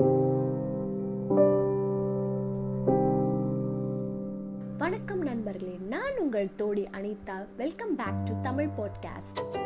thank you. நான் உங்கள் தோழி Anitha. Welcome back to Tamil podcast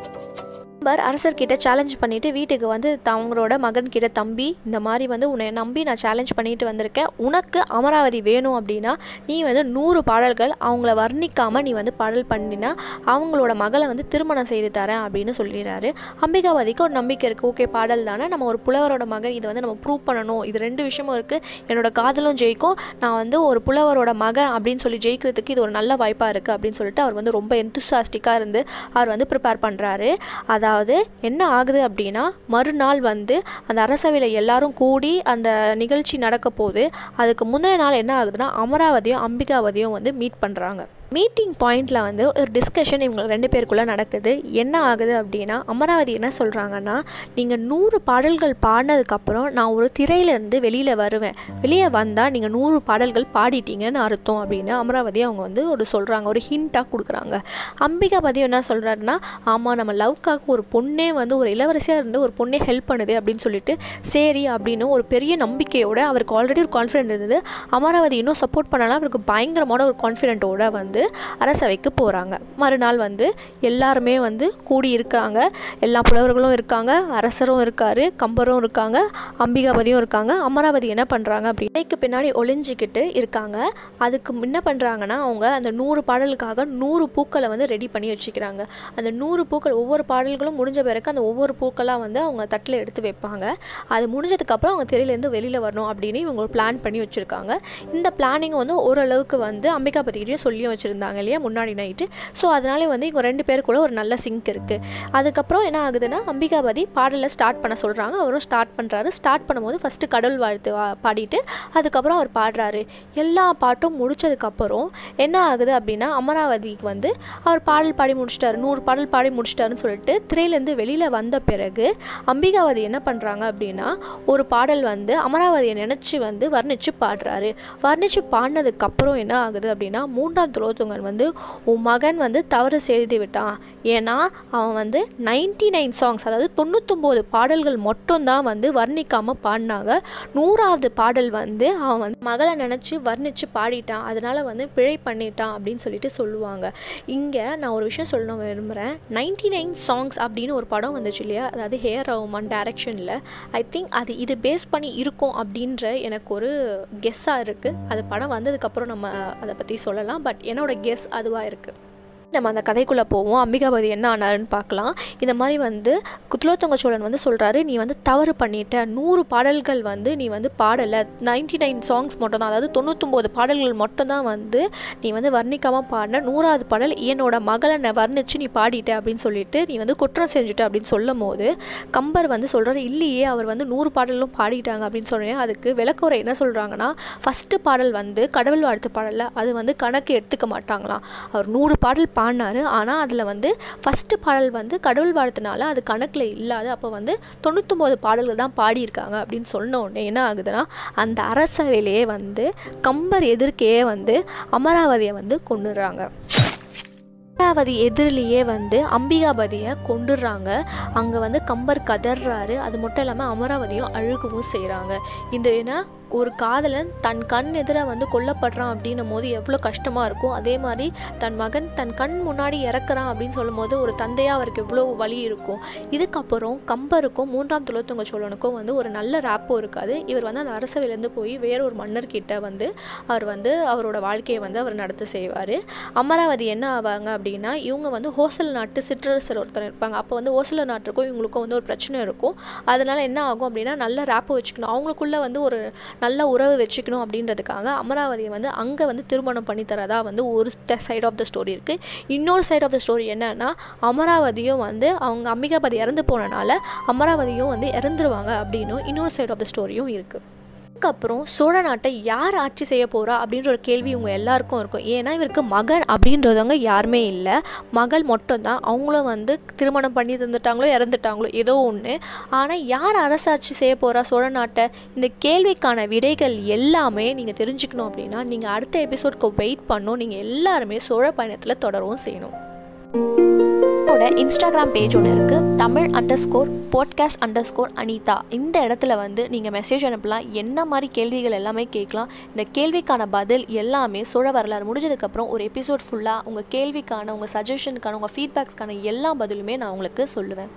Akbar அரசர்கிட்ட challenge பண்ணிட்டு வீட்டுக்கு வந்து த- அவங்களோட மகன்கிட்ட தம்பி இந்த மாதிரி வந்து உன்னை நம்பி நான் சேலஞ்ச் பண்ணிட்டு வந்திருக்கேன். உனக்கு அமராவதி வேணும் அப்படின்னா நீ வந்து நூறு பாடல்கள் அவங்கள வர்ணிக்காமல் நீ வந்து பாடல் பண்ணினா அவங்களோட மகளை வந்து திருமணம் செய்து தரேன் அப்படின்னு சொல்லிடுறாரு. அம்பிகாவதிக்கு ஒரு நம்பிக்கை இருக்குது ஓகே பாடல் தானே. நம்ம ஒரு புலவரோட மகன் இதை வந்து நம்ம ப்ரூவ் பண்ணணும். இது ரெண்டு விஷயமும் இருக்குது என்னோட காதலும் ஜெயிக்கும். நான் வந்து ஒரு புலவரோட மகன் அப்படின்னு சொல்லி ஜெயிக்கிறதுக்கு இது ஒரு நல்ல வாய்ப்பாக இருக்குது அப்படின்னு சொல்லிட்டு அவர் வந்து ரொம்ப எந்துசாஸ்டிக்காக இருந்து அவர் வந்து ப்ரிப்பேர் பண்ணுறாரு அதாவது என்ன ஆகுது அப்படின்னா மறுநாள் வந்து அந்த அரசவையில் எல்லாரும் கூடி அந்த நிகழ்ச்சி நடக்க போகுது அதுக்கு முந்தின நாள் என்ன ஆகுதுன்னா அமராவதியும் அம்பிகாவதியும் வந்து மீட் பண்ணுறாங்க மீட்டிங் பாயிண்டில் வந்து ஒரு டிஸ்கஷன் இவங்க ரெண்டு பேருக்குள்ளே நடக்குது. என்ன ஆகுது அப்படின்னா அமராவதி என்ன சொல்கிறாங்கன்னா நீங்கள் நூறு பாடல்கள் பாடினதுக்கப்புறம் நான் ஒரு திரையிலேருந்து வெளியில் வருவேன். வெளியே வந்தால் நீங்கள் நூறு பாடல்கள் பாடிட்டீங்கன்னு அர்த்தம் அப்படின்னு அமராவதி அவங்க வந்து ஒரு சொல்கிறாங்க ஒரு ஹிண்ட்டாக கொடுக்குறாங்க. அம்பிகாபதி என்ன சொல்கிறாருன்னா ஆமாம் நம்ம லவ்க்காக ஒரு பொண்ணே வந்து ஒரு இளவரசியாக இருந்து ஒரு பொண்ணே ஹெல்ப் பண்ணுது அப்படின்னு சொல்லிட்டு சரி அப்படின்னு ஒரு பெரிய நம்பிக்கையோட அவருக்கு ஆல்ரெடி ஒரு கான்ஃபிடென்ட் இருந்தது. அமராவதி இன்னும் சப்போர்ட் பண்ணலாம் அவருக்கு பயங்கரமான ஒரு கான்ஃபிடென்ட்டோட வந்து அரசவைக்கு போகிறாங்க மறுநாள் வந்து எல்லாருமே வந்து கூடி இருக்கிறாங்க எல்லா புலவர்களும் இருக்காங்க. அரசரும் இருக்கார் கம்பரும் இருக்காங்க அம்பிகாபதியும் இருக்காங்க. அமராவதி என்ன பண்ணுறாங்க அப்படின்னைக்கு பின்னாடி ஒளிஞ்சிக்கிட்டு இருக்காங்க. அதுக்கு என்ன பண்ணுறாங்கன்னா அவங்க அந்த நூறு பாடலுக்காக நூறு பூக்களை வந்து ரெடி பண்ணி வச்சுக்கிறாங்க. அந்த நூறு பூக்கள் ஒவ்வொரு பாடல்களும் முடிஞ்ச பிறகு அந்த ஒவ்வொரு பூக்களாக வந்து அவங்க தட்டில் எடுத்து வைப்பாங்க. அது முடிஞ்சதுக்கப்புறம் அவங்க தெரியலேருந்து வெளியில் வரணும் அப்படின்னு இவங்க ஒரு பிளான் பண்ணி வச்சுருக்காங்க. இந்த பிளானிங் வந்து ஓரளவுக்கு வந்து அம்பிகாபதிக்கிட்டையும் சொல்லியும் வச்சுருந்தாங்க இல்லையா முன்னாடி நைட்டு ஸோ அதனாலே வந்து இவங்க ரெண்டு பேருக்குள்ள ஒரு நல்ல சிங்க் இருக்குது அதுக்கப்புறம் என்ன ஆகுதுன்னா அம்பிகாபதி பாடலை ஸ்டார்ட் பண்ண சொல்கிறாங்க அவரும் ஸ்டார்ட் பண்ணுறாரு ஸ்டார்ட் பண்ணும்போது ஃபஸ்ட்டு கடவுள் வாழ்த்து பாடிட்டு அதுக்கப்புறம் அவர் பாடுறாரு. எல்லா பாட்டும் முடித்ததுக்கப்புறம் என்ன ஆகுது அப்படின்னா அமராவதிக்கு வந்து அவர் பாடல் பாடி முடிச்சிட்டாரு. நூறு பாடல் பாடி முடிச்சிட்டாருன்னு சொல்லிட்டு திரையிலேருந்து வெளியில் வந்த பிறகு அம்பிகாவதி என்ன பண்ணுறாங்க அப்படின்னா ஒரு பாடல் வந்து அமராவதியை நினச்சி வந்து வர்ணித்து பாடுறாரு. வர்ணித்து பாடினதுக்கப்புறம் என்ன ஆகுது அப்படின்னா மூன்றாம் துலோத்துங்கன் வந்து உன் மகன் வந்து தவறு செய்து விட்டான். ஏன்னா அவன் வந்து நைன்டி நைன் சாங்ஸ் அதாவது தொண்ணூத்தொம்போது பாடல்கள் மட்டும்தான் வந்து வர்ணிக்காமல் பாடினாங்க. நூறாவது பாடல் வந்து அவன் வந்து மகளை நினச்சி வர்ணித்து பாடிட்டான். அதனால் வந்து பிழை பண்ணிட்டான் அப்படின்னு சொல்லிட்டு சொல்லுவாங்க. இங்கே நான் ஒரு விஷயம் சொல்லணும் விரும்புகிறேன் நைன்டி நைன் சாங்ஸ் அப்படின்னு ஒரு படம் வந்துச்சு இல்லையா? அதாவது ஹேர் ரவுமான் டைரக்ஷனில் ஐ திங்க் அது இது பேஸ் பண்ணி இருக்கும் அப்படின்ற எனக்கு ஒரு கெஸ்ஸாக இருக்குது அது படம் வந்ததுக்கப்புறம் நம்ம அதை பற்றி சொல்லலாம். பட் என்னோட கெஸ் அதுவாக இருக்குது நம்ம அந்த கதைக்குள்ளே போவோம். அம்பிகாபதி என்ன ஆனாருன்னு பார்க்கலாம். இந்த மாதிரி வந்து குத்லோத்தங்க சோழன் வந்து சொல்கிறாரு நீ வந்து தவறு பண்ணிட்ட நூறு பாடல்கள் வந்து நீ வந்து பாடலை. நைன்டி நைன் சாங்ஸ் மட்டும் தான் அதாவது தொண்ணூத்தொம்போது பாடல்கள் மட்டும்தான் வந்து நீ வந்து வர்ணிக்காமல் பாடின. நூறாவது பாடல் என்னோட மகளை நான் வர்ணித்து நீ பாடிட்ட அப்படின்னு சொல்லிட்டு நீ வந்து குற்றம் செஞ்சுட்ட அப்படின்னு சொல்லும் போது கம்பர் வந்து சொல்கிறாரு இல்லையே அவர் வந்து நூறு பாடலும் பாடிட்டாங்க அப்படின்னு சொன்னேன் அதுக்கு விளக்குறை என்ன சொல்கிறாங்கன்னா ஃபஸ்ட்டு பாடல் வந்து கடவுள் வாழ்த்து பாடலில் அது வந்து கணக்கு எடுத்துக்க மாட்டாங்களாம். அவர் நூறு பாடல் பா பாடினார். ஆனால் அதில் வந்து ஃபஸ்ட்டு பாடல் வந்து கடவுள் வாழ்த்துனால அது கணக்கில் இல்லாத அப்போ வந்து தொண்ணூத்தொம்பது பாடல்கள் தான் பாடியிருக்காங்க அப்படின்னு சொன்ன உடனே என்ன ஆகுதுன்னா அந்த அரசவையிலேயே வந்து கம்பர் எதிர்க்கையே வந்து அமராவதியை வந்து கொண்டுடுறாங்க. அமராவதி எதிரிலேயே வந்து அம்பிகாபதியை கொண்டுடுறாங்க. அங்கே வந்து கம்பர் கதறாரு அது மட்டும் இல்லாமல் அமராவதியும் அழுகவும் செய்கிறாங்க இந்த ஏன்னா ஒரு காதலன் தன் கண் எதிர வந்து கொல்லப்படுறான் அப்படின்னும் போது எவ்வளோ கஷ்டமாக இருக்கும். அதே மாதிரி தன் மகன் தன் கண் முன்னாடி இறக்குறான் அப்படின்னு சொல்லும்போது ஒரு தந்தையாக அவருக்கு எவ்வளோ வலி இருக்கும். இதுக்கப்புறம் கம்பருக்கும் மூன்றாம் துளத்துங்க சோழனுக்கும் வந்து ஒரு நல்ல ரேப்பும் இருக்காது. இவர் வந்து அந்த அரசவையிலேருந்து போய் வேற ஒரு மன்னர்கிட்ட வந்து அவர் வந்து அவரோட வாழ்க்கையை வந்து அவர் நடத்த செய்வார். அமராவதி என்ன ஆவாங்க அப்படின்னா இவங்க வந்து ஹோசல் நாட்டு சிற்றரசர் ஒருத்தர் இருப்பாங்க. அப்போ வந்து ஹோசல நாட்டுக்கும் இவங்களுக்கும் வந்து ஒரு பிரச்சனை இருக்கும். அதனால என்ன ஆகும் அப்படின்னா நல்ல ரேப்பை வச்சுக்கணும். அவங்களுக்குள்ள வந்து ஒரு நல்ல உறவு வச்சுக்கணும் அப்படின்றதுக்காக அமராவதியை வந்து அங்கே வந்து திருமணம் பண்ணி தரதா வந்து ஒரு சைட் ஆஃப் த ஸ்டோரி இருக்குது இன்னொரு சைட் ஆஃப் த ஸ்டோரி என்னன்னா அமராவதியும் வந்து அவங்க அம்பிகாபதி இறந்து போனனால அமராவதியும் வந்து இறந்துருவாங்க அப்படின்னும் இன்னொரு சைட் ஆஃப் த ஸ்டோரியும் இருக்குது அதுக்கப்புறம் சோழ நாட்டை யார் ஆட்சி செய்ய போகிறா அப்படின்ற ஒரு கேள்வி இவங்க எல்லாருக்கும் இருக்கும். ஏன்னா இவருக்கு மகன் அப்படின்றதவங்க யாருமே இல்லை. மகள் மட்டும்தான். அவங்களும் வந்து திருமணம் பண்ணி தந்துட்டாங்களோ இறந்துட்டாங்களோ ஏதோ ஒன்று ஆனால் யார் அரசாட்சி செய்ய போகிறா சோழ நாட்டை? இந்த கேள்விக்கான விடைகள் எல்லாமே நீங்கள் தெரிஞ்சுக்கணும் அப்படின்னா நீங்கள் அடுத்த எபிசோட்க்கு வெயிட் பண்ணும். நீங்கள் எல்லாருமே சோழ பயணத்தில் தொடரவும் செய்யணும். என்னோட இன்ஸ்டாகிராம் பேஜ் ஒன்று இருக்குது Tamil underscore podcast underscore Anitha. இந்த இடத்துல வந்து நீங்கள் மெசேஜ் அனுப்பலாம். என்ன மாதிரி கேள்விகள் எல்லாமே கேட்கலாம். இந்த கேள்விக்கான பதில் எல்லாமே சுழ வரலாறு முடிஞ்சதுக்கப்புறம் ஒரு எபிசோட் ஃபுல்லாக உங்கள் கேள்விக்கான உங்கள் சஜஷனுக்கான உங்கள் ஃபீட்பேக்ஸ்க்கான எல்லா பதிலுமே நான் உங்களுக்கு சொல்லுவேன்.